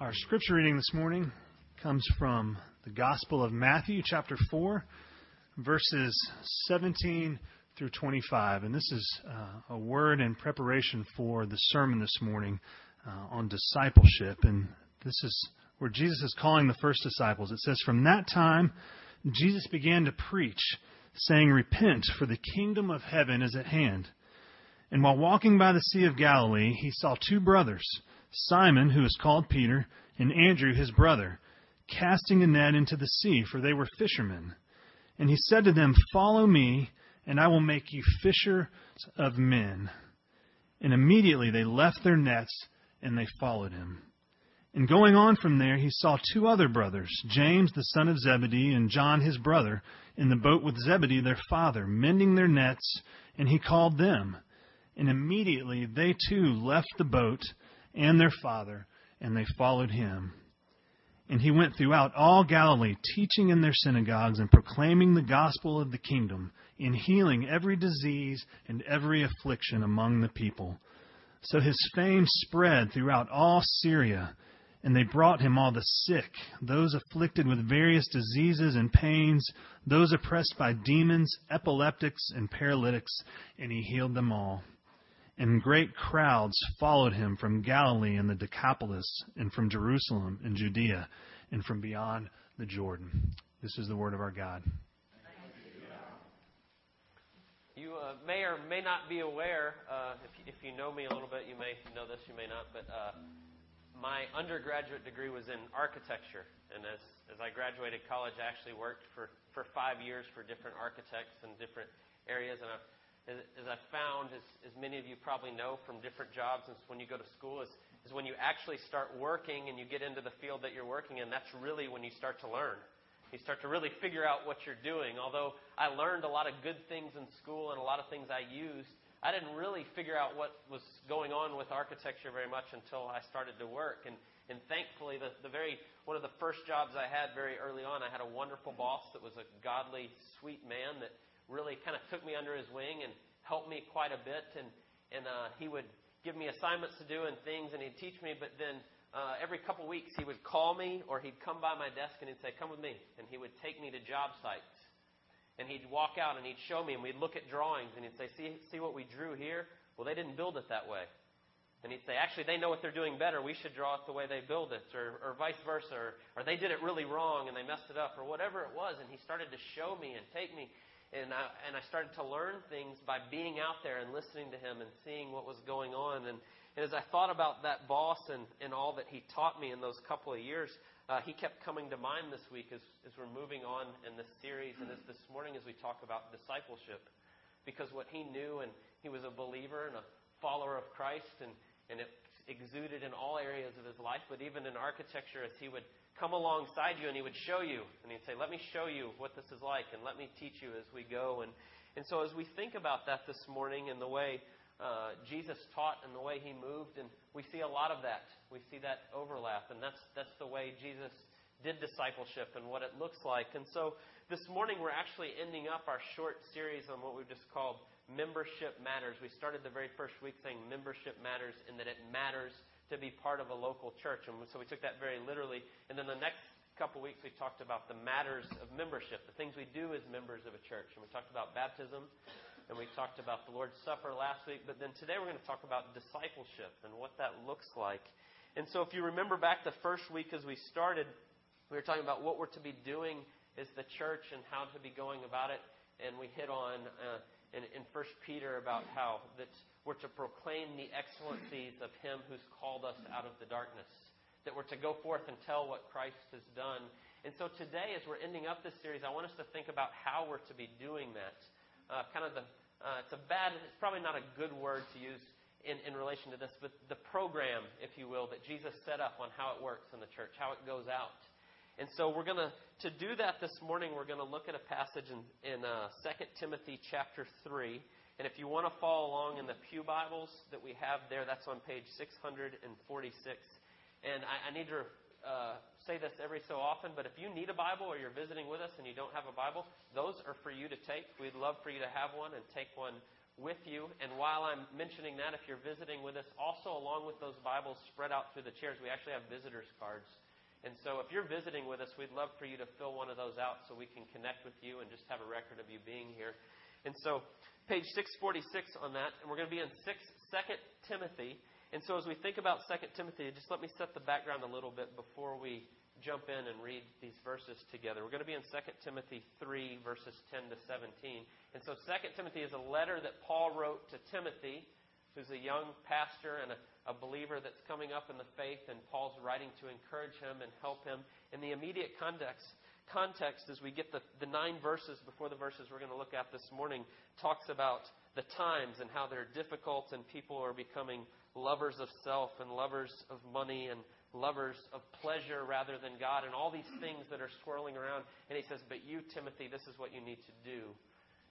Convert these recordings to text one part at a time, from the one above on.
Our scripture reading this morning comes from the Gospel of Matthew, chapter 4, verses 17 through 25. And this is uh, a word in preparation for the sermon this morning uh, on discipleship. And this is where Jesus is calling the first disciples. It says, From that time, Jesus began to preach, saying, Repent, for the kingdom of heaven is at hand. And while walking by the Sea of Galilee, he saw two brothers Simon, who is called Peter, and Andrew, his brother, casting a net into the sea, for they were fishermen. And he said to them, Follow me, and I will make you fishers of men. And immediately they left their nets, and they followed him. And going on from there, he saw two other brothers, James the son of Zebedee, and John his brother, in the boat with Zebedee their father, mending their nets, and he called them. And immediately they too left the boat and their father, and they followed him. And he went throughout all Galilee, teaching in their synagogues and proclaiming the gospel of the kingdom, in healing every disease and every affliction among the people. So his fame spread throughout all Syria, and they brought him all the sick, those afflicted with various diseases and pains, those oppressed by demons, epileptics, and paralytics, and he healed them all. And great crowds followed him from Galilee and the Decapolis, and from Jerusalem and Judea, and from beyond the Jordan. This is the word of our God. You uh, may or may not be aware, uh, if, if you know me a little bit, you may know this, you may not, but uh, my undergraduate degree was in architecture. And as, as I graduated college, I actually worked for, for five years for different architects in different areas. And I've as I found, as, as many of you probably know from different jobs and when you go to school, is, is when you actually start working and you get into the field that you're working in, that's really when you start to learn. You start to really figure out what you're doing. Although I learned a lot of good things in school and a lot of things I used, I didn't really figure out what was going on with architecture very much until I started to work. And, and thankfully, the, the very one of the first jobs I had very early on, I had a wonderful boss that was a godly, sweet man that really kind of took me under his wing and helped me quite a bit. And, and uh, he would give me assignments to do and things, and he'd teach me. But then uh, every couple weeks, he would call me or he'd come by my desk and he'd say, Come with me. And he would take me to job sites. And he'd walk out and he'd show me, and we'd look at drawings, and he'd say, See, see what we drew here? Well, they didn't build it that way. And he'd say, actually, they know what they're doing better. We should draw it the way they build it, or, or vice versa, or, or they did it really wrong and they messed it up, or whatever it was. And he started to show me and take me. And I, and I started to learn things by being out there and listening to him and seeing what was going on. And, and as I thought about that boss and, and all that he taught me in those couple of years, uh, he kept coming to mind this week as, as we're moving on in this series and as this morning as we talk about discipleship. Because what he knew, and he was a believer and a follower of Christ, and, and it exuded in all areas of his life, but even in architecture, as he would come alongside you and he would show you. And he'd say, Let me show you what this is like and let me teach you as we go. And, and so as we think about that this morning and the way uh, Jesus taught and the way he moved, and we see a lot of that. We see that overlap. And that's, that's the way Jesus did discipleship and what it looks like. And so this morning we're actually ending up our short series on what we've just called Membership Matters. We started the very first week saying membership matters and that it matters to be part of a local church. And so we took that very literally. And then the next couple weeks, we talked about the matters of membership, the things we do as members of a church. And we talked about baptism, and we talked about the Lord's Supper last week. But then today, we're going to talk about discipleship and what that looks like. And so, if you remember back the first week as we started, we were talking about what we're to be doing as the church and how to be going about it. And we hit on uh, in, in 1 Peter about how that we're to proclaim the excellencies of Him who's called us out of the darkness, that we're to go forth and tell what Christ has done. And so today, as we're ending up this series, I want us to think about how we're to be doing that. Uh, kind of the, uh, it's a bad, it's probably not a good word to use in, in relation to this, but the program, if you will, that Jesus set up on how it works in the church, how it goes out. And so we're going to, to do that this morning, we're going to look at a passage in, in uh, 2 Timothy chapter 3. And if you want to follow along in the Pew Bibles that we have there, that's on page 646. And I, I need to uh, say this every so often, but if you need a Bible or you're visiting with us and you don't have a Bible, those are for you to take. We'd love for you to have one and take one with you. And while I'm mentioning that, if you're visiting with us, also along with those Bibles spread out through the chairs, we actually have visitors cards. And so if you're visiting with us, we'd love for you to fill one of those out so we can connect with you and just have a record of you being here. And so page 646 on that, and we're going to be in 6, 2 Timothy. And so as we think about 2 Timothy, just let me set the background a little bit before we jump in and read these verses together. We're going to be in 2 Timothy 3, verses 10 to 17. And so 2 Timothy is a letter that Paul wrote to Timothy, who's a young pastor and a, a believer that's coming up in the faith, and Paul's writing to encourage him and help him. In the immediate context, context as we get the, the nine verses before the verses we're going to look at this morning, talks about the times and how they're difficult and people are becoming lovers of self and lovers of money and lovers of pleasure rather than God, and all these things that are swirling around. And he says, But you, Timothy, this is what you need to do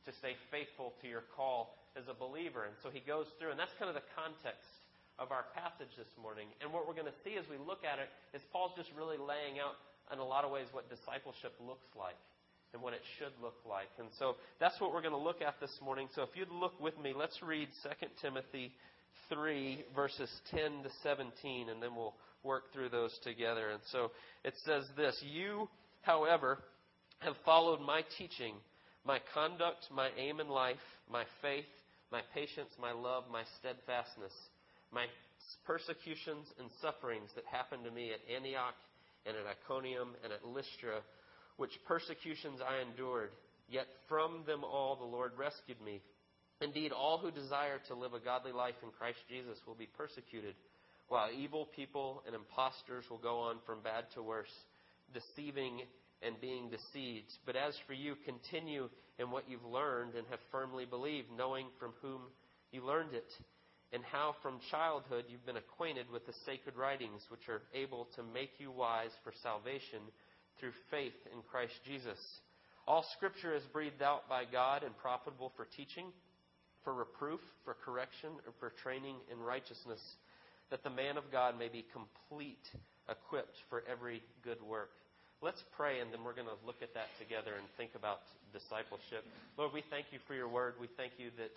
to stay faithful to your call as a believer. And so he goes through, and that's kind of the context of our passage this morning. And what we're going to see as we look at it is Paul's just really laying out, in a lot of ways, what discipleship looks like and what it should look like. And so that's what we're going to look at this morning. So if you'd look with me, let's read 2 Timothy 3, verses 10 to 17, and then we'll work through those together. And so it says this You, however, have followed my teaching, my conduct, my aim in life, my faith, my patience, my love, my steadfastness, my persecutions and sufferings that happened to me at Antioch and at Iconium and at Lystra, which persecutions I endured. Yet from them all the Lord rescued me. Indeed, all who desire to live a godly life in Christ Jesus will be persecuted while evil people and impostors will go on from bad to worse, deceiving and being deceived. But as for you, continue in what you've learned and have firmly believed, knowing from whom you learned it, and how from childhood you've been acquainted with the sacred writings, which are able to make you wise for salvation through faith in Christ Jesus. All Scripture is breathed out by God and profitable for teaching, for reproof, for correction, and for training in righteousness that the man of God may be complete, equipped for every good work. Let's pray, and then we're going to look at that together and think about discipleship. Lord, we thank you for your word. We thank you that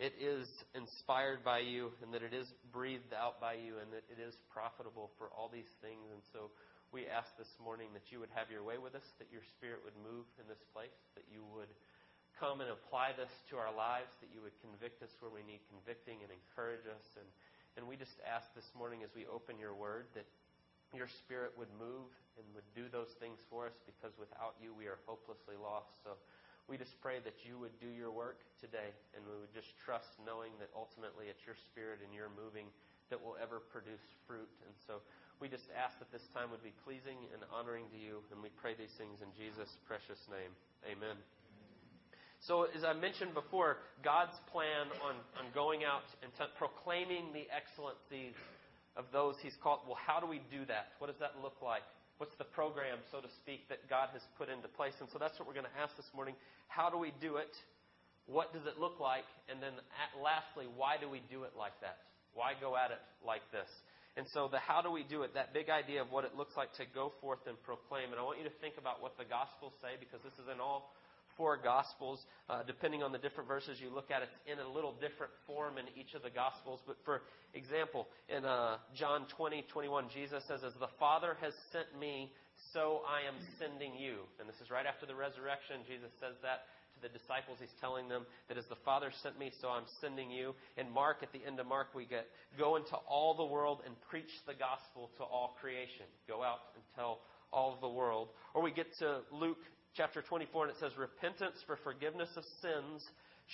it is inspired by you and that it is breathed out by you and that it is profitable for all these things. And so we ask this morning that you would have your way with us, that your spirit would move in this place, that you would come and apply this to our lives, that you would convict us where we need convicting and encourage us and and we just ask this morning as we open your word that your spirit would move and would do those things for us because without you we are hopelessly lost. So we just pray that you would do your work today and we would just trust knowing that ultimately it's your spirit and your moving that will ever produce fruit. And so we just ask that this time would be pleasing and honoring to you. And we pray these things in Jesus' precious name. Amen. So, as I mentioned before, God's plan on, on going out and t- proclaiming the excellencies of those He's called. Well, how do we do that? What does that look like? What's the program, so to speak, that God has put into place? And so that's what we're going to ask this morning. How do we do it? What does it look like? And then, lastly, why do we do it like that? Why go at it like this? And so, the how do we do it, that big idea of what it looks like to go forth and proclaim. And I want you to think about what the Gospels say because this is in all four Gospels. Uh, depending on the different verses you look at, it's in a little different form in each of the Gospels. But for example, in uh, John 20, 21, Jesus says, As the Father has sent me, so I am sending you. And this is right after the resurrection. Jesus says that to the disciples. He's telling them that as the Father sent me, so I'm sending you. In Mark, at the end of Mark, we get go into all the world and preach the gospel to all creation. Go out and tell all of the world. Or we get to Luke chapter 24, and it says, Repentance for forgiveness of sins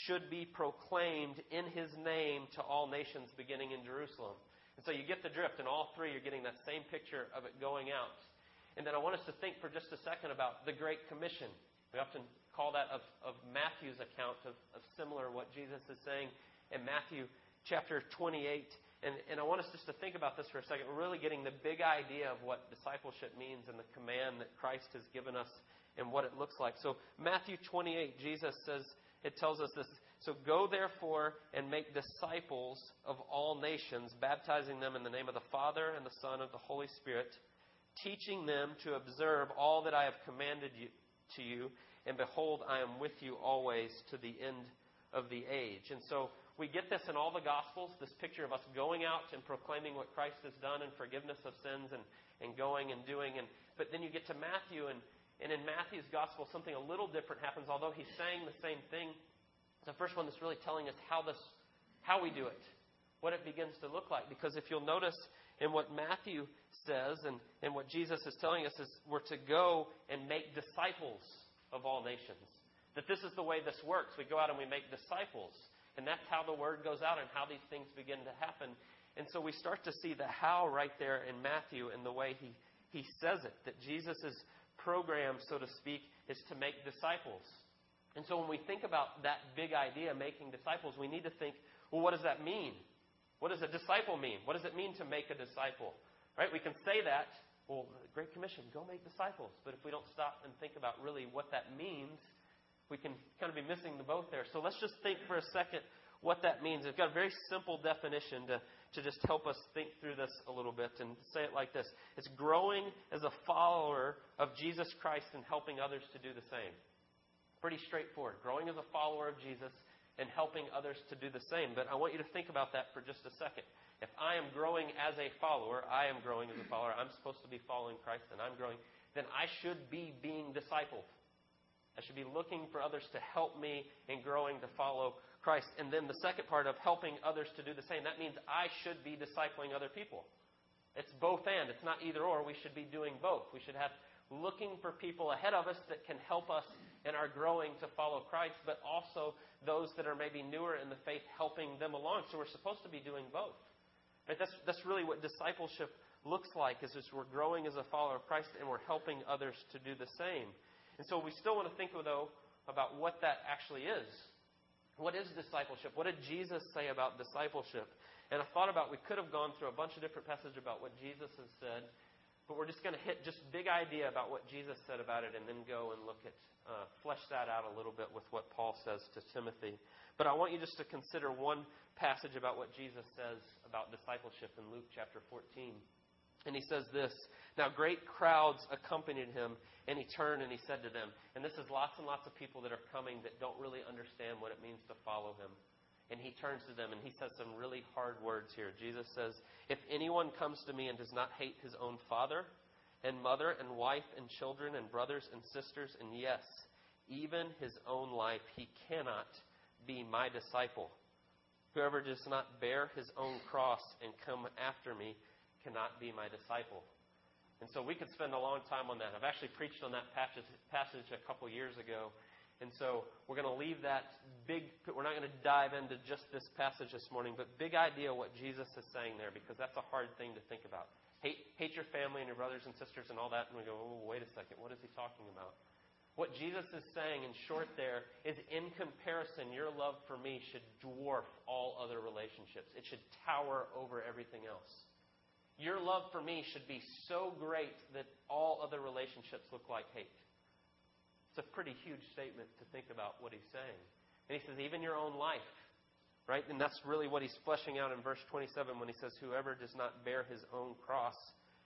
should be proclaimed in his name to all nations beginning in Jerusalem. And so you get the drift. and all three, you're getting that same picture of it going out. And then I want us to think for just a second about the Great Commission. We often call that of, of Matthew's account of, of similar what Jesus is saying in Matthew chapter 28. And, and I want us just to think about this for a second. We're really getting the big idea of what discipleship means and the command that Christ has given us and what it looks like. So, Matthew 28, Jesus says, it tells us this. So, go therefore and make disciples of all nations, baptizing them in the name of the Father and the Son and the Holy Spirit, teaching them to observe all that I have commanded you, to you. And behold, I am with you always to the end of the age. And so we get this in all the Gospels this picture of us going out and proclaiming what Christ has done and forgiveness of sins and, and going and doing. And, but then you get to Matthew, and, and in Matthew's Gospel, something a little different happens, although he's saying the same thing. It's the first one that's really telling us how, this, how we do it, what it begins to look like. Because if you'll notice in what Matthew says and, and what Jesus is telling us is we're to go and make disciples of all nations. That this is the way this works. We go out and we make disciples. And that's how the word goes out and how these things begin to happen. And so we start to see the how right there in Matthew and the way he, he says it. That Jesus' program, so to speak, is to make disciples. And so when we think about that big idea, making disciples, we need to think, well, what does that mean? What does a disciple mean? What does it mean to make a disciple? Right? We can say that, well, Great Commission, go make disciples. But if we don't stop and think about really what that means, we can kind of be missing the boat there. So let's just think for a second what that means. I've got a very simple definition to, to just help us think through this a little bit and say it like this It's growing as a follower of Jesus Christ and helping others to do the same. Pretty straightforward. Growing as a follower of Jesus and helping others to do the same. But I want you to think about that for just a second. If I am growing as a follower, I am growing as a follower, I'm supposed to be following Christ and I'm growing, then I should be being discipled. I should be looking for others to help me in growing to follow Christ. And then the second part of helping others to do the same, that means I should be discipling other people. It's both and. It's not either or. We should be doing both. We should have looking for people ahead of us that can help us in our growing to follow Christ, but also those that are maybe newer in the faith, helping them along. So we're supposed to be doing both. Right? That's, that's really what discipleship looks like, is we're growing as a follower of Christ and we're helping others to do the same. And so we still want to think, though, about what that actually is. What is discipleship? What did Jesus say about discipleship? And I thought about we could have gone through a bunch of different passages about what Jesus has said, but we're just going to hit just a big idea about what Jesus said about it, and then go and look at uh, flesh that out a little bit with what Paul says to Timothy. But I want you just to consider one passage about what Jesus says about discipleship in Luke chapter 14. And he says this Now great crowds accompanied him, and he turned and he said to them, and this is lots and lots of people that are coming that don't really understand what it means to follow him. And he turns to them and he says some really hard words here. Jesus says, If anyone comes to me and does not hate his own father and mother and wife and children and brothers and sisters, and yes, even his own life, he cannot be my disciple. Whoever does not bear his own cross and come after me cannot be my disciple. And so we could spend a long time on that. I've actually preached on that passage, passage a couple years ago. And so we're going to leave that big, we're not going to dive into just this passage this morning, but big idea what Jesus is saying there because that's a hard thing to think about. Hate, hate your family and your brothers and sisters and all that. And we go, oh, wait a second, what is he talking about? What Jesus is saying in short there is in comparison, your love for me should dwarf all other relationships. It should tower over everything else. Your love for me should be so great that all other relationships look like hate. It's a pretty huge statement to think about what he's saying. And he says, even your own life, right? And that's really what he's fleshing out in verse 27 when he says, Whoever does not bear his own cross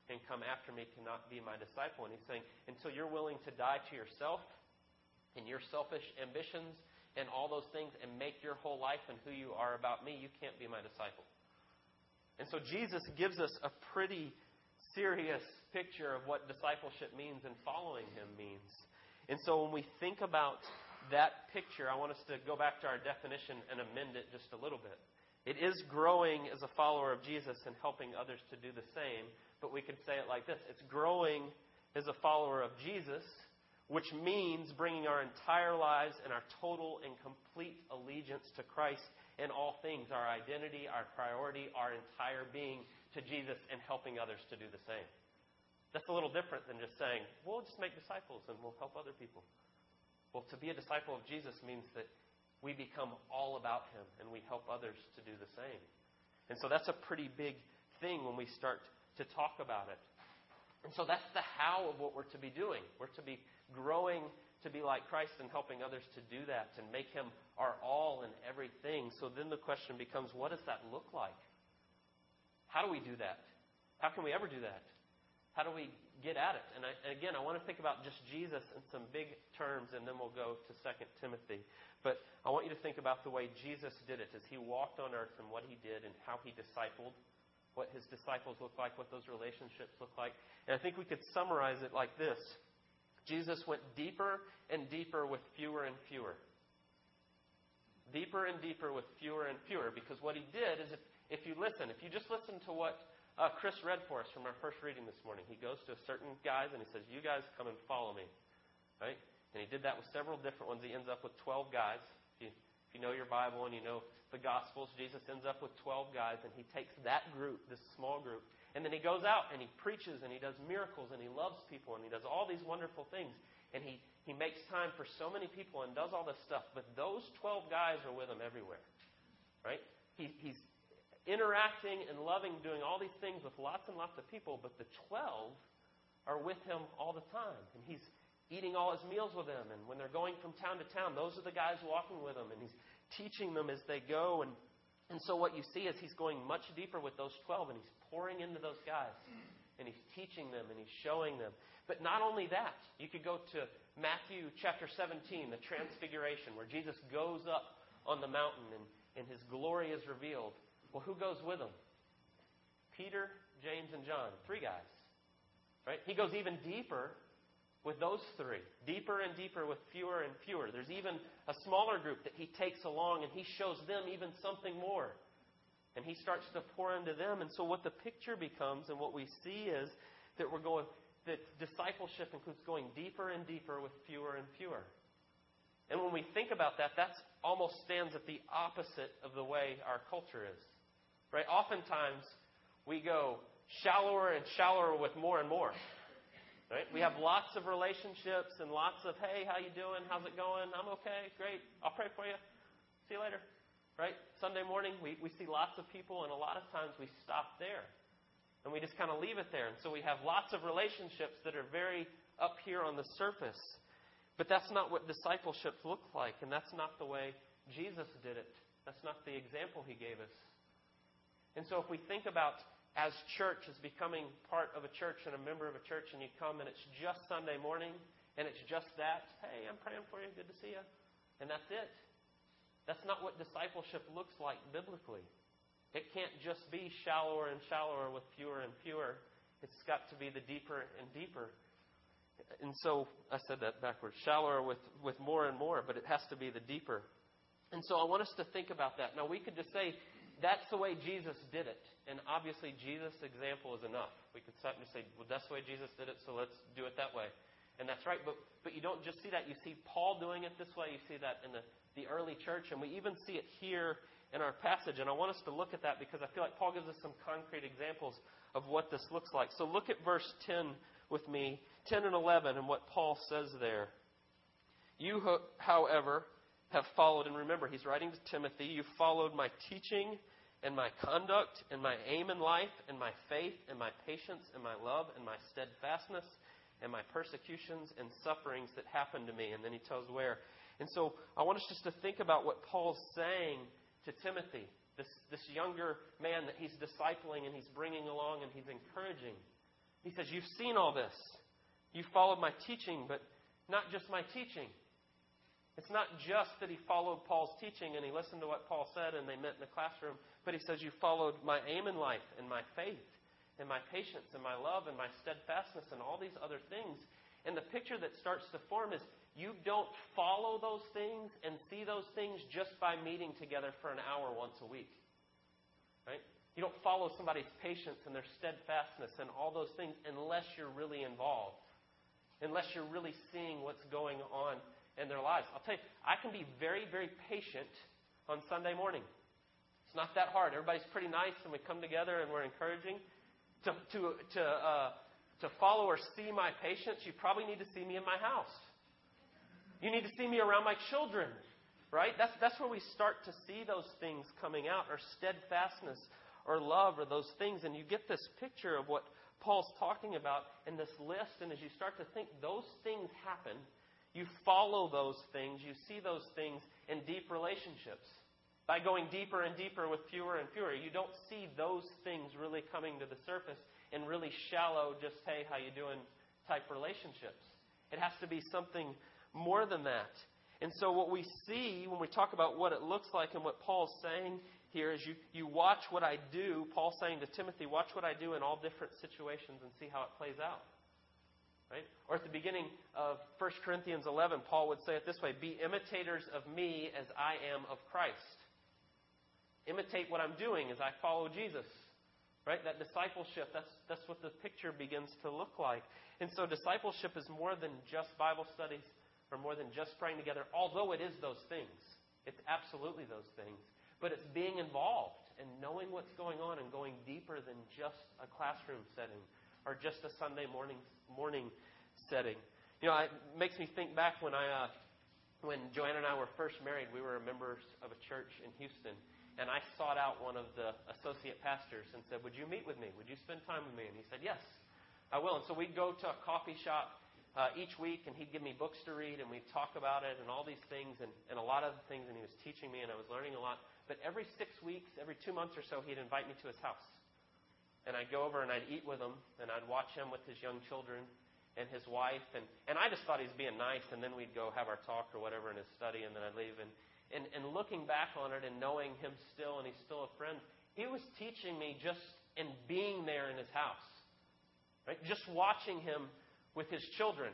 and come after me cannot be my disciple. And he's saying, until you're willing to die to yourself and your selfish ambitions and all those things and make your whole life and who you are about me, you can't be my disciple. And so Jesus gives us a pretty serious picture of what discipleship means and following him means. And so when we think about that picture, I want us to go back to our definition and amend it just a little bit. It is growing as a follower of Jesus and helping others to do the same, but we could say it like this it's growing as a follower of Jesus, which means bringing our entire lives and our total and complete allegiance to Christ in all things our identity, our priority, our entire being to Jesus and helping others to do the same. That's a little different than just saying, we'll just make disciples and we'll help other people. Well, to be a disciple of Jesus means that we become all about Him and we help others to do the same. And so that's a pretty big thing when we start to talk about it. And so that's the how of what we're to be doing. We're to be growing to be like Christ and helping others to do that, and make Him our all and everything. So then the question becomes what does that look like? How do we do that? How can we ever do that? How do we get at it? And, I, and again, I want to think about just Jesus in some big terms, and then we'll go to 2 Timothy. But I want you to think about the way Jesus did it as he walked on earth and what he did and how he discipled, what his disciples looked like, what those relationships looked like. And I think we could summarize it like this Jesus went deeper and deeper with fewer and fewer. Deeper and deeper with fewer and fewer. Because what he did is, if, if you listen, if you just listen to what uh, Chris read for us from our first reading this morning, he goes to certain guys and he says, You guys come and follow me. Right? And he did that with several different ones. He ends up with 12 guys. If you, if you know your Bible and you know the Gospels, Jesus ends up with 12 guys, and he takes that group, this small group, and then he goes out and he preaches and he does miracles and he loves people and he does all these wonderful things. And he, he makes time for so many people and does all this stuff. But those 12 guys are with him everywhere. Right? He, he's interacting and loving, doing all these things with lots and lots of people, but the 12 are with him all the time. And he's eating all his meals with them. And when they're going from town to town, those are the guys walking with him. And he's teaching them as they go. And, and so what you see is he's going much deeper with those 12, and he's pouring into those guys. And he's teaching them and he's showing them. But not only that, you could go to Matthew chapter 17, the Transfiguration, where Jesus goes up on the mountain and, and his glory is revealed. Well, who goes with him? Peter, James, and John. Three guys. Right? He goes even deeper with those three. Deeper and deeper with fewer and fewer. There's even a smaller group that he takes along and he shows them even something more. And he starts to pour into them. And so what the picture becomes and what we see is that we're going that discipleship includes going deeper and deeper with fewer and fewer. And when we think about that, that almost stands at the opposite of the way our culture is. Right? Oftentimes we go shallower and shallower with more and more. Right? We have lots of relationships and lots of, hey, how you doing? How's it going? I'm okay. Great. I'll pray for you. See you later. Right? Sunday morning, we, we see lots of people, and a lot of times we stop there. And we just kind of leave it there. And so we have lots of relationships that are very up here on the surface. But that's not what discipleship looks like, and that's not the way Jesus did it. That's not the example he gave us. And so if we think about as church as becoming part of a church and a member of a church, and you come and it's just Sunday morning, and it's just that, hey, I'm praying for you, good to see you, and that's it. That's not what discipleship looks like biblically. It can't just be shallower and shallower with fewer and fewer. It's got to be the deeper and deeper. And so I said that backwards shallower with, with more and more, but it has to be the deeper. And so I want us to think about that. Now, we could just say that's the way Jesus did it. And obviously, Jesus' example is enough. We could stop and say, well, that's the way Jesus did it, so let's do it that way. And that's right. But, but you don't just see that. You see Paul doing it this way. You see that in the, the early church. And we even see it here in our passage. And I want us to look at that because I feel like Paul gives us some concrete examples of what this looks like. So look at verse 10 with me, 10 and 11, and what Paul says there. You, however, have followed, and remember, he's writing to Timothy, you followed my teaching and my conduct and my aim in life and my faith and my patience and my love and my steadfastness and my persecutions and sufferings that happened to me. And then he tells where. And so I want us just to think about what Paul's saying to Timothy, this, this younger man that he's discipling and he's bringing along and he's encouraging. He says, You've seen all this. You've followed my teaching, but not just my teaching. It's not just that he followed Paul's teaching and he listened to what Paul said and they met in the classroom, but he says, You followed my aim in life and my faith and my patience and my love and my steadfastness and all these other things. And the picture that starts to form is you don't follow those things and see those things just by meeting together for an hour once a week. Right? You don't follow somebody's patience and their steadfastness and all those things unless you're really involved, unless you're really seeing what's going on in their lives. I'll tell you, I can be very, very patient on Sunday morning. It's not that hard. Everybody's pretty nice, and we come together and we're encouraging. To, to, to, uh, to follow or see my patience, you probably need to see me in my house. You need to see me around my children, right? That's, that's where we start to see those things coming out, or steadfastness, or love, or those things. And you get this picture of what Paul's talking about in this list. And as you start to think, those things happen you follow those things, you see those things in deep relationships. By going deeper and deeper with fewer and fewer, you don't see those things really coming to the surface in really shallow, just hey, how you doing type relationships. It has to be something more than that. And so what we see when we talk about what it looks like and what Paul's saying here is you, you watch what I do. Paul's saying to Timothy, watch what I do in all different situations and see how it plays out. Right? Or at the beginning of 1 Corinthians 11, Paul would say it this way Be imitators of me as I am of Christ. Imitate what I'm doing as I follow Jesus. Right? That discipleship, that's, that's what the picture begins to look like. And so discipleship is more than just Bible studies or more than just praying together, although it is those things. It's absolutely those things. But it's being involved and knowing what's going on and going deeper than just a classroom setting or just a Sunday morning morning setting. You know, it makes me think back when I uh, when Joanna and I were first married. We were members of a church in Houston, and I sought out one of the associate pastors and said, Would you meet with me? Would you spend time with me? And he said, Yes, I will. And so we'd go to a coffee shop uh, each week, and he'd give me books to read, and we'd talk about it and all these things and, and a lot of the things, and he was teaching me, and I was learning a lot. But every six weeks, every two months or so, he'd invite me to his house. And I'd go over and I'd eat with him, and I'd watch him with his young children and his wife. And, and I just thought he was being nice, and then we'd go have our talk or whatever in his study, and then I'd leave. And, and, and looking back on it and knowing him still, and he's still a friend, he was teaching me just in being there in his house. Right? Just watching him with his children,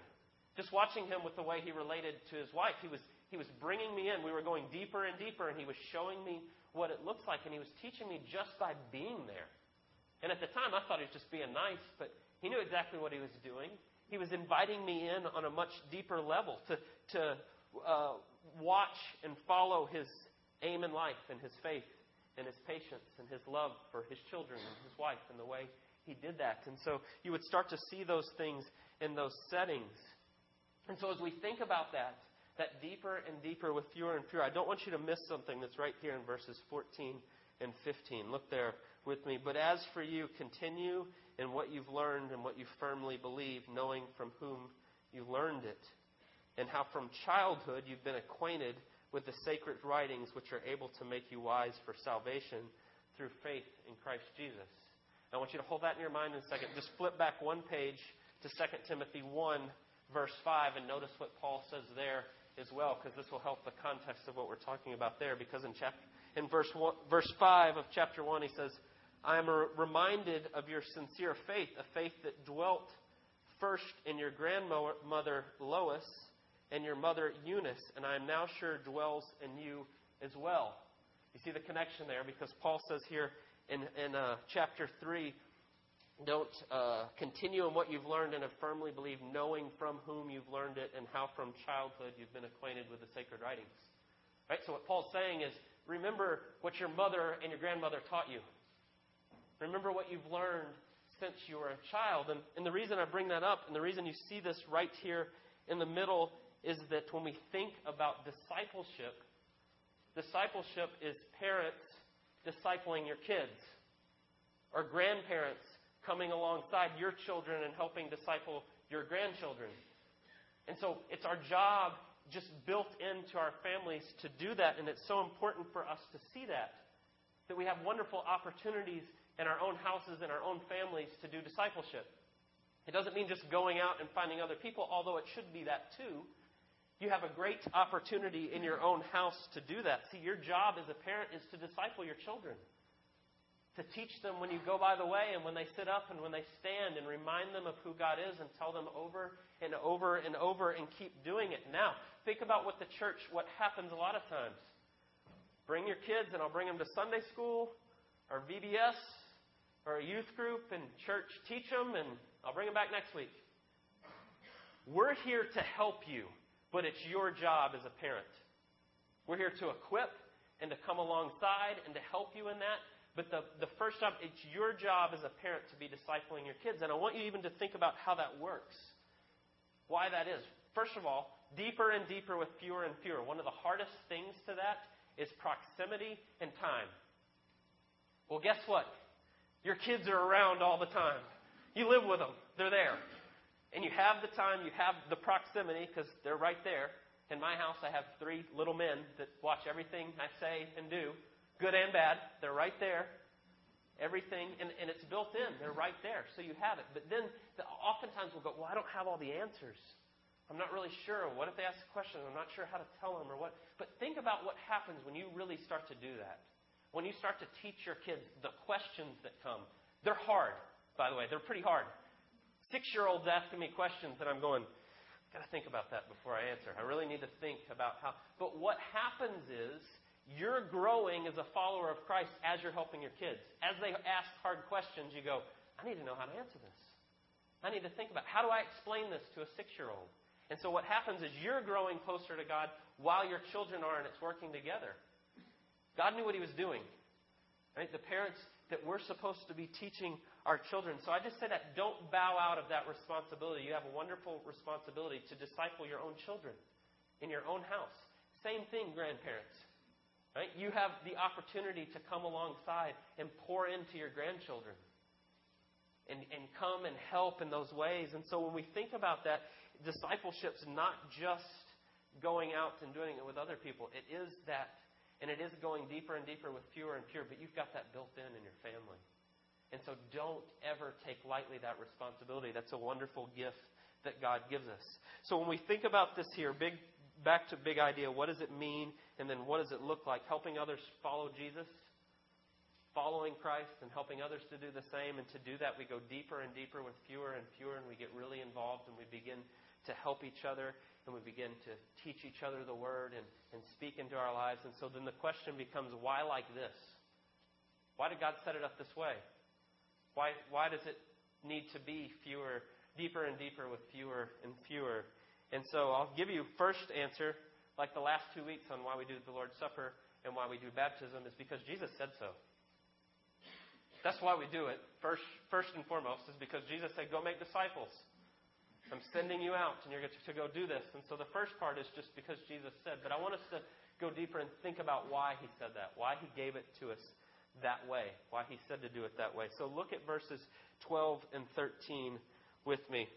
just watching him with the way he related to his wife. He was, he was bringing me in. We were going deeper and deeper, and he was showing me what it looks like, and he was teaching me just by being there. And at the time, I thought he was just being nice, but he knew exactly what he was doing. He was inviting me in on a much deeper level to, to uh, watch and follow his aim in life and his faith and his patience and his love for his children and his wife and the way he did that. And so you would start to see those things in those settings. And so as we think about that, that deeper and deeper with fewer and fewer, I don't want you to miss something that's right here in verses 14 and 15. Look there with me. But as for you, continue in what you've learned and what you firmly believe, knowing from whom you learned it, and how from childhood you've been acquainted with the sacred writings which are able to make you wise for salvation through faith in Christ Jesus. I want you to hold that in your mind in a second. Just flip back one page to 2 Timothy 1, verse 5, and notice what Paul says there as well, because this will help the context of what we're talking about there. Because in, chapter, in verse, one, verse 5 of chapter 1, he says, I am reminded of your sincere faith, a faith that dwelt first in your grandmother Lois and your mother Eunice, and I am now sure dwells in you as well. You see the connection there because Paul says here in, in uh, chapter 3 don't uh, continue in what you've learned and have firmly believed, knowing from whom you've learned it and how from childhood you've been acquainted with the sacred writings. Right? So what Paul's saying is remember what your mother and your grandmother taught you. Remember what you've learned since you were a child. And, and the reason I bring that up, and the reason you see this right here in the middle, is that when we think about discipleship, discipleship is parents discipling your kids, or grandparents coming alongside your children and helping disciple your grandchildren. And so it's our job just built into our families to do that, and it's so important for us to see that. That we have wonderful opportunities in our own houses and our own families to do discipleship. It doesn't mean just going out and finding other people, although it should be that too. You have a great opportunity in your own house to do that. See, your job as a parent is to disciple your children to teach them when you go by the way and when they sit up and when they stand and remind them of who God is and tell them over and over and over and keep doing it. Now, think about what the church, what happens a lot of times. Bring your kids and I'll bring them to Sunday school or VBS or a youth group and church teach them and I'll bring them back next week. We're here to help you, but it's your job as a parent. We're here to equip and to come alongside and to help you in that. But the, the first job, it's your job as a parent to be discipling your kids. And I want you even to think about how that works. Why that is. First of all, deeper and deeper with fewer and fewer. One of the hardest things to that is proximity and time. Well, guess what? Your kids are around all the time. You live with them, they're there. And you have the time, you have the proximity because they're right there. In my house, I have three little men that watch everything I say and do good and bad. They're right there. everything, and, and it's built in. They're right there, so you have it. But then the, oftentimes we'll go, well, I don't have all the answers. I'm not really sure. What if they ask a question? I'm not sure how to tell them or what. But think about what happens when you really start to do that. When you start to teach your kids the questions that come. They're hard, by the way. They're pretty hard. Six year olds asking me questions, and I'm going, got to think about that before I answer. I really need to think about how. But what happens is you're growing as a follower of Christ as you're helping your kids. As they ask hard questions, you go, I need to know how to answer this. I need to think about how do I explain this to a six year old? And so what happens is you're growing closer to God while your children are, and it's working together. God knew what He was doing. Right? The parents that we're supposed to be teaching our children. So I just say that don't bow out of that responsibility. You have a wonderful responsibility to disciple your own children in your own house. Same thing, grandparents. Right? You have the opportunity to come alongside and pour into your grandchildren and, and come and help in those ways. And so when we think about that, discipleship's not just going out and doing it with other people. It is that, and it is going deeper and deeper with fewer and fewer, but you've got that built in in your family. And so don't ever take lightly that responsibility. That's a wonderful gift that God gives us. So when we think about this here, big back to big idea, what does it mean and then what does it look like? Helping others follow Jesus, following Christ and helping others to do the same. And to do that, we go deeper and deeper with fewer and fewer, and we get really involved and we begin to help each other and we begin to teach each other the word and, and speak into our lives. And so then the question becomes why like this? Why did God set it up this way? Why, why does it need to be fewer, deeper and deeper with fewer and fewer? And so I'll give you first answer, like the last two weeks on why we do the Lord's Supper and why we do baptism, is because Jesus said so. That's why we do it. First, first and foremost is because Jesus said, "Go make disciples." I'm sending you out, and you're going to go do this. And so the first part is just because Jesus said. But I want us to go deeper and think about why he said that, why he gave it to us that way, why he said to do it that way. So look at verses 12 and 13 with me.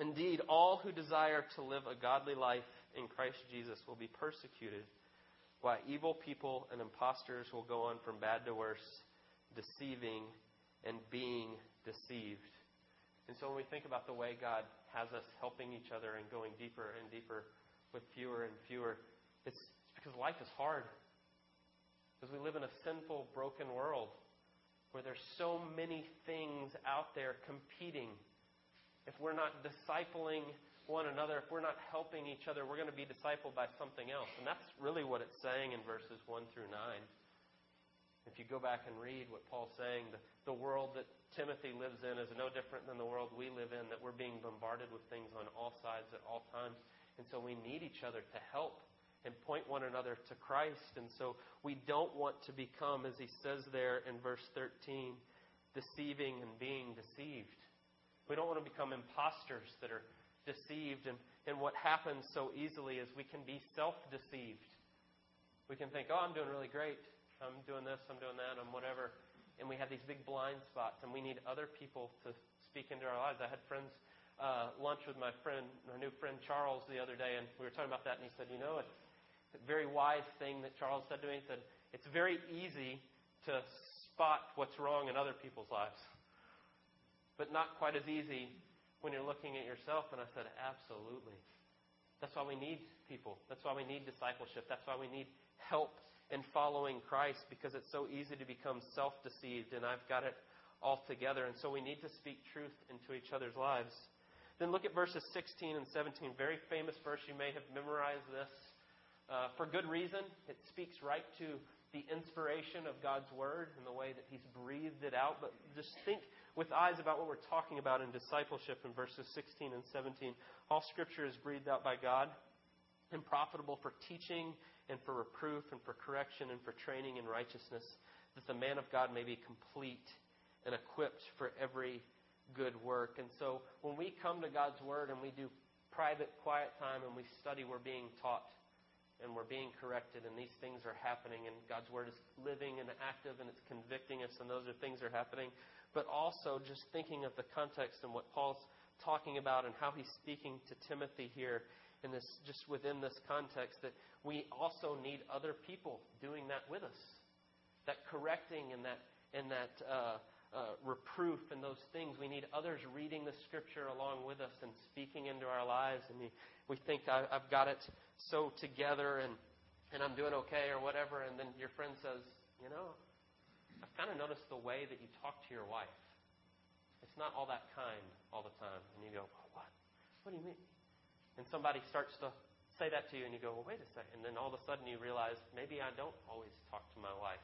Indeed, all who desire to live a godly life in Christ Jesus will be persecuted, while evil people and impostors will go on from bad to worse, deceiving and being deceived. And so when we think about the way God has us helping each other and going deeper and deeper with fewer and fewer, it's because life is hard. Because we live in a sinful, broken world where there's so many things out there competing. If we're not discipling one another, if we're not helping each other, we're going to be discipled by something else. And that's really what it's saying in verses 1 through 9. If you go back and read what Paul's saying, the, the world that Timothy lives in is no different than the world we live in, that we're being bombarded with things on all sides at all times. And so we need each other to help and point one another to Christ. And so we don't want to become, as he says there in verse 13, deceiving and being deceived. We don't want to become imposters that are deceived. And, and what happens so easily is we can be self deceived. We can think, oh, I'm doing really great. I'm doing this, I'm doing that, I'm whatever. And we have these big blind spots, and we need other people to speak into our lives. I had friends uh, lunch with my friend, my new friend Charles, the other day, and we were talking about that, and he said, you know, it's a very wise thing that Charles said to me. He said, it's very easy to spot what's wrong in other people's lives, but not quite as easy when you're looking at yourself. And I said, absolutely. That's why we need people. That's why we need discipleship. That's why we need help and following Christ because it's so easy to become self deceived and I've got it all together. And so we need to speak truth into each other's lives. Then look at verses 16 and 17. Very famous verse. You may have memorized this uh, for good reason. It speaks right to the inspiration of God's Word and the way that He's breathed it out. But just think with eyes about what we're talking about in discipleship in verses 16 and 17. All Scripture is breathed out by God and profitable for teaching and for reproof and for correction and for training in righteousness, that the man of God may be complete and equipped for every good work. And so when we come to God's Word and we do private, quiet time and we study, we're being taught and we're being corrected, and these things are happening, and God's Word is living and active, and it's convicting us, and those are things are happening. But also just thinking of the context and what Paul's talking about and how he's speaking to Timothy here in this, just within this context, that we also need other people doing that with us. That correcting and that and that uh, uh, reproof and those things. We need others reading the Scripture along with us and speaking into our lives. And we, we think I, I've got it so together and, and I'm doing okay or whatever. And then your friend says, You know, I've kind of noticed the way that you talk to your wife. It's not all that kind all the time. And you go, What? What do you mean? And somebody starts to say that to you, and you go, Well, wait a second. And then all of a sudden you realize maybe I don't always talk to my wife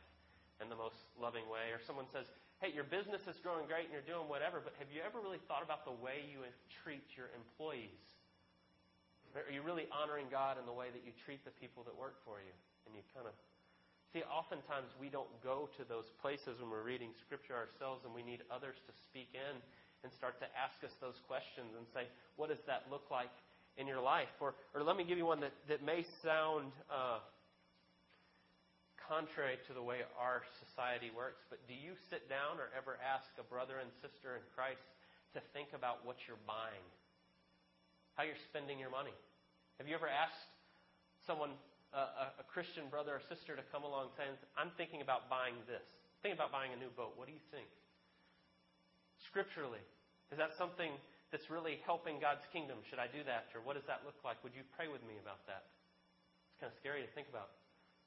in the most loving way. Or someone says, Hey, your business is growing great and you're doing whatever, but have you ever really thought about the way you treat your employees? Are you really honoring God in the way that you treat the people that work for you? And you kind of See, oftentimes we don't go to those places when we're reading Scripture ourselves, and we need others to speak in and start to ask us those questions and say, what does that look like in your life? Or, or let me give you one that, that may sound uh, contrary to the way our society works, but do you sit down or ever ask a brother and sister in Christ to think about what you're buying? How you're spending your money? Have you ever asked someone a, a Christian brother or sister to come along saying, I'm thinking about buying this, thinking about buying a new boat. What do you think? Scripturally, is that something that's really helping God's kingdom? Should I do that? Or what does that look like? Would you pray with me about that? It's kind of scary to think about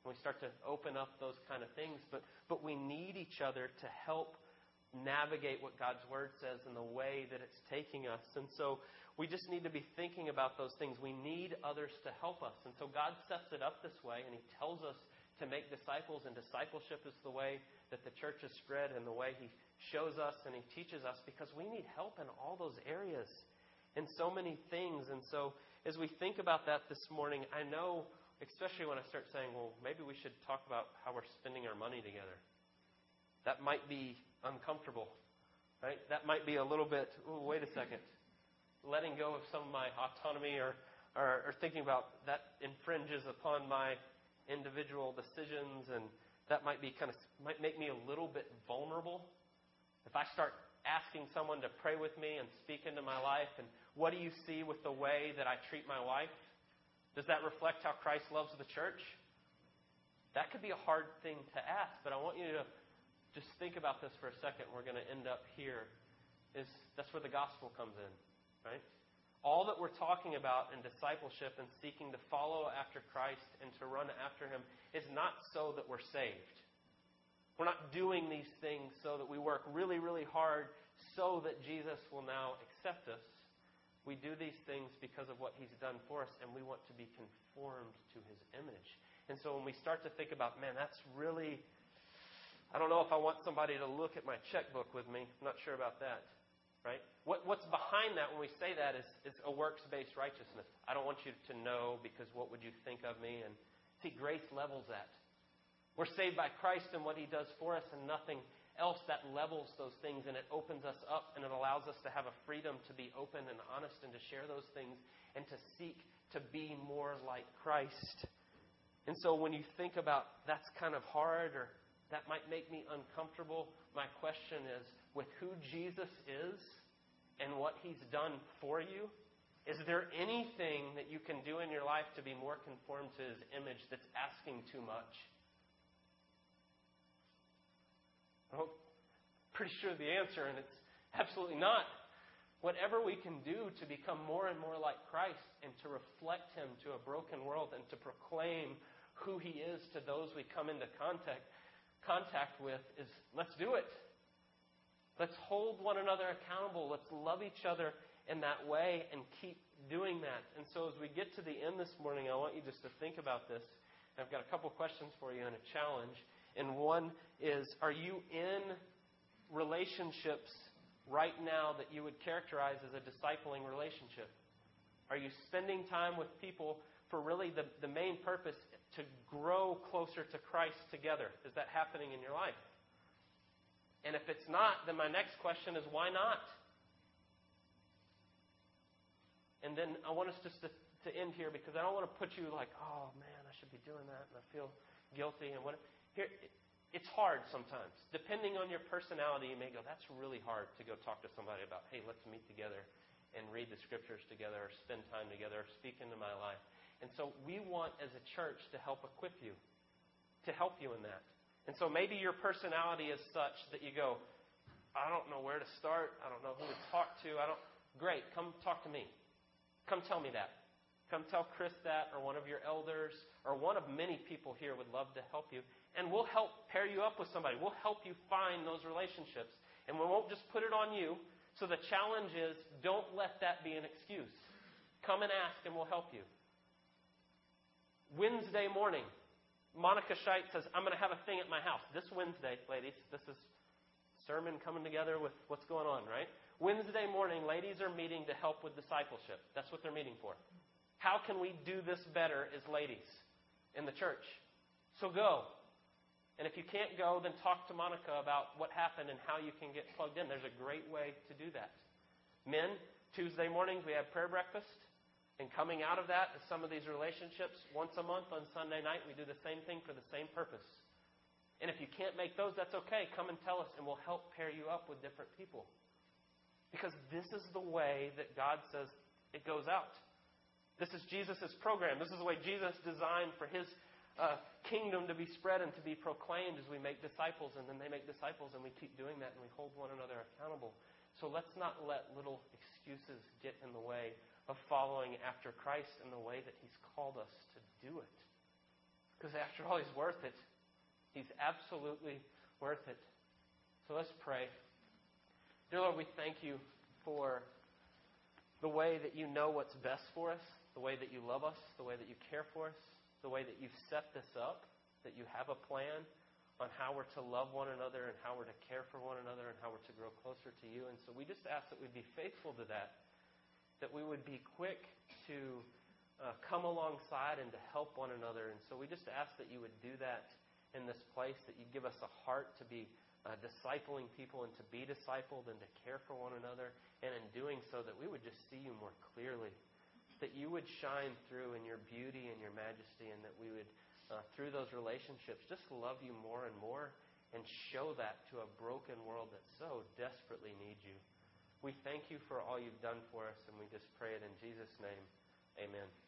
when we start to open up those kind of things. But, but we need each other to help navigate what God's Word says in the way that it's taking us. And so we just need to be thinking about those things. We need others to help us. And so God sets it up this way, and He tells us to make disciples, and discipleship is the way that the church is spread and the way He shows us and He teaches us because we need help in all those areas in so many things. And so as we think about that this morning, I know, especially when I start saying, well, maybe we should talk about how we're spending our money together. That might be uncomfortable, right? That might be a little bit, ooh, wait a second, letting go of some of my autonomy or, or, or thinking about that infringes upon my individual decisions and that might be kind of might make me a little bit vulnerable if i start asking someone to pray with me and speak into my life and what do you see with the way that i treat my wife does that reflect how christ loves the church that could be a hard thing to ask but i want you to just think about this for a second. We're going to end up here. Is that's where the gospel comes in, right? All that we're talking about in discipleship and seeking to follow after Christ and to run after Him is not so that we're saved. We're not doing these things so that we work really, really hard so that Jesus will now accept us. We do these things because of what He's done for us, and we want to be conformed to His image. And so when we start to think about, man, that's really I don't know if I want somebody to look at my checkbook with me. I'm not sure about that. Right? What, what's behind that when we say that is, is a works based righteousness. I don't want you to know because what would you think of me? And see, grace levels that. We're saved by Christ and what He does for us, and nothing else that levels those things, and it opens us up and it allows us to have a freedom to be open and honest and to share those things and to seek to be more like Christ. And so when you think about that's kind of hard or that might make me uncomfortable. My question is with who Jesus is and what he's done for you, is there anything that you can do in your life to be more conformed to his image that's asking too much? I'm pretty sure the answer, and it's absolutely not. Whatever we can do to become more and more like Christ and to reflect him to a broken world and to proclaim who he is to those we come into contact contact with is let's do it. Let's hold one another accountable. Let's love each other in that way and keep doing that. And so, as we get to the end this morning, I want you just to think about this. I've got a couple questions for you and a challenge. And one is Are you in relationships right now that you would characterize as a discipling relationship? Are you spending time with people for really the, the main purpose to grow closer to Christ together? Is that happening in your life? And if it's not, then my next question is why not? And then I want us just to, to end here because I don't want to put you like, oh man, I should be doing that, and I feel guilty. And what? Here, it's hard sometimes. Depending on your personality, you may go, that's really hard to go talk to somebody about, hey, let's meet together and read the scriptures together or spend time together or speak into my life. And so we want, as a church, to help equip you, to help you in that. And so maybe your personality is such that you go, I don't know where to start. I don't know who to talk to. I don't. Great, come talk to me. Come tell me that. Come tell Chris that, or one of your elders, or one of many people here would love to help you. And we'll help pair you up with somebody. We'll help you find those relationships. And we won't just put it on you. So the challenge is don't let that be an excuse. Come and ask, and we'll help you. Wednesday morning, Monica Scheit says, I'm going to have a thing at my house. This Wednesday, ladies, this is sermon coming together with what's going on, right? Wednesday morning, ladies are meeting to help with discipleship. That's what they're meeting for. How can we do this better as ladies in the church? So go. And if you can't go, then talk to Monica about what happened and how you can get plugged in. There's a great way to do that. Men, Tuesday mornings we have prayer breakfast. And coming out of that some of these relationships. Once a month on Sunday night, we do the same thing for the same purpose. And if you can't make those, that's okay. Come and tell us, and we'll help pair you up with different people. Because this is the way that God says it goes out. This is Jesus' program. This is the way Jesus designed for his uh, kingdom to be spread and to be proclaimed as we make disciples, and then they make disciples, and we keep doing that, and we hold one another accountable. So let's not let little excuses get in the way of following after Christ in the way that He's called us to do it. Because after all, He's worth it. He's absolutely worth it. So let's pray. Dear Lord, we thank you for the way that you know what's best for us the way that you love us, the way that you care for us, the way that you've set this up, that you have a plan on how we're to love one another and how we're to care for one another and how we're to grow closer to you. And so we just ask that we'd be faithful to that, that we would be quick to uh, come alongside and to help one another. And so we just ask that you would do that in this place, that you give us a heart to be uh, discipling people and to be discipled and to care for one another, and in doing so, that we would just see you more clearly that you would shine through in your beauty and your majesty, and that we would, uh, through those relationships, just love you more and more and show that to a broken world that so desperately needs you. We thank you for all you've done for us, and we just pray it in Jesus' name. Amen.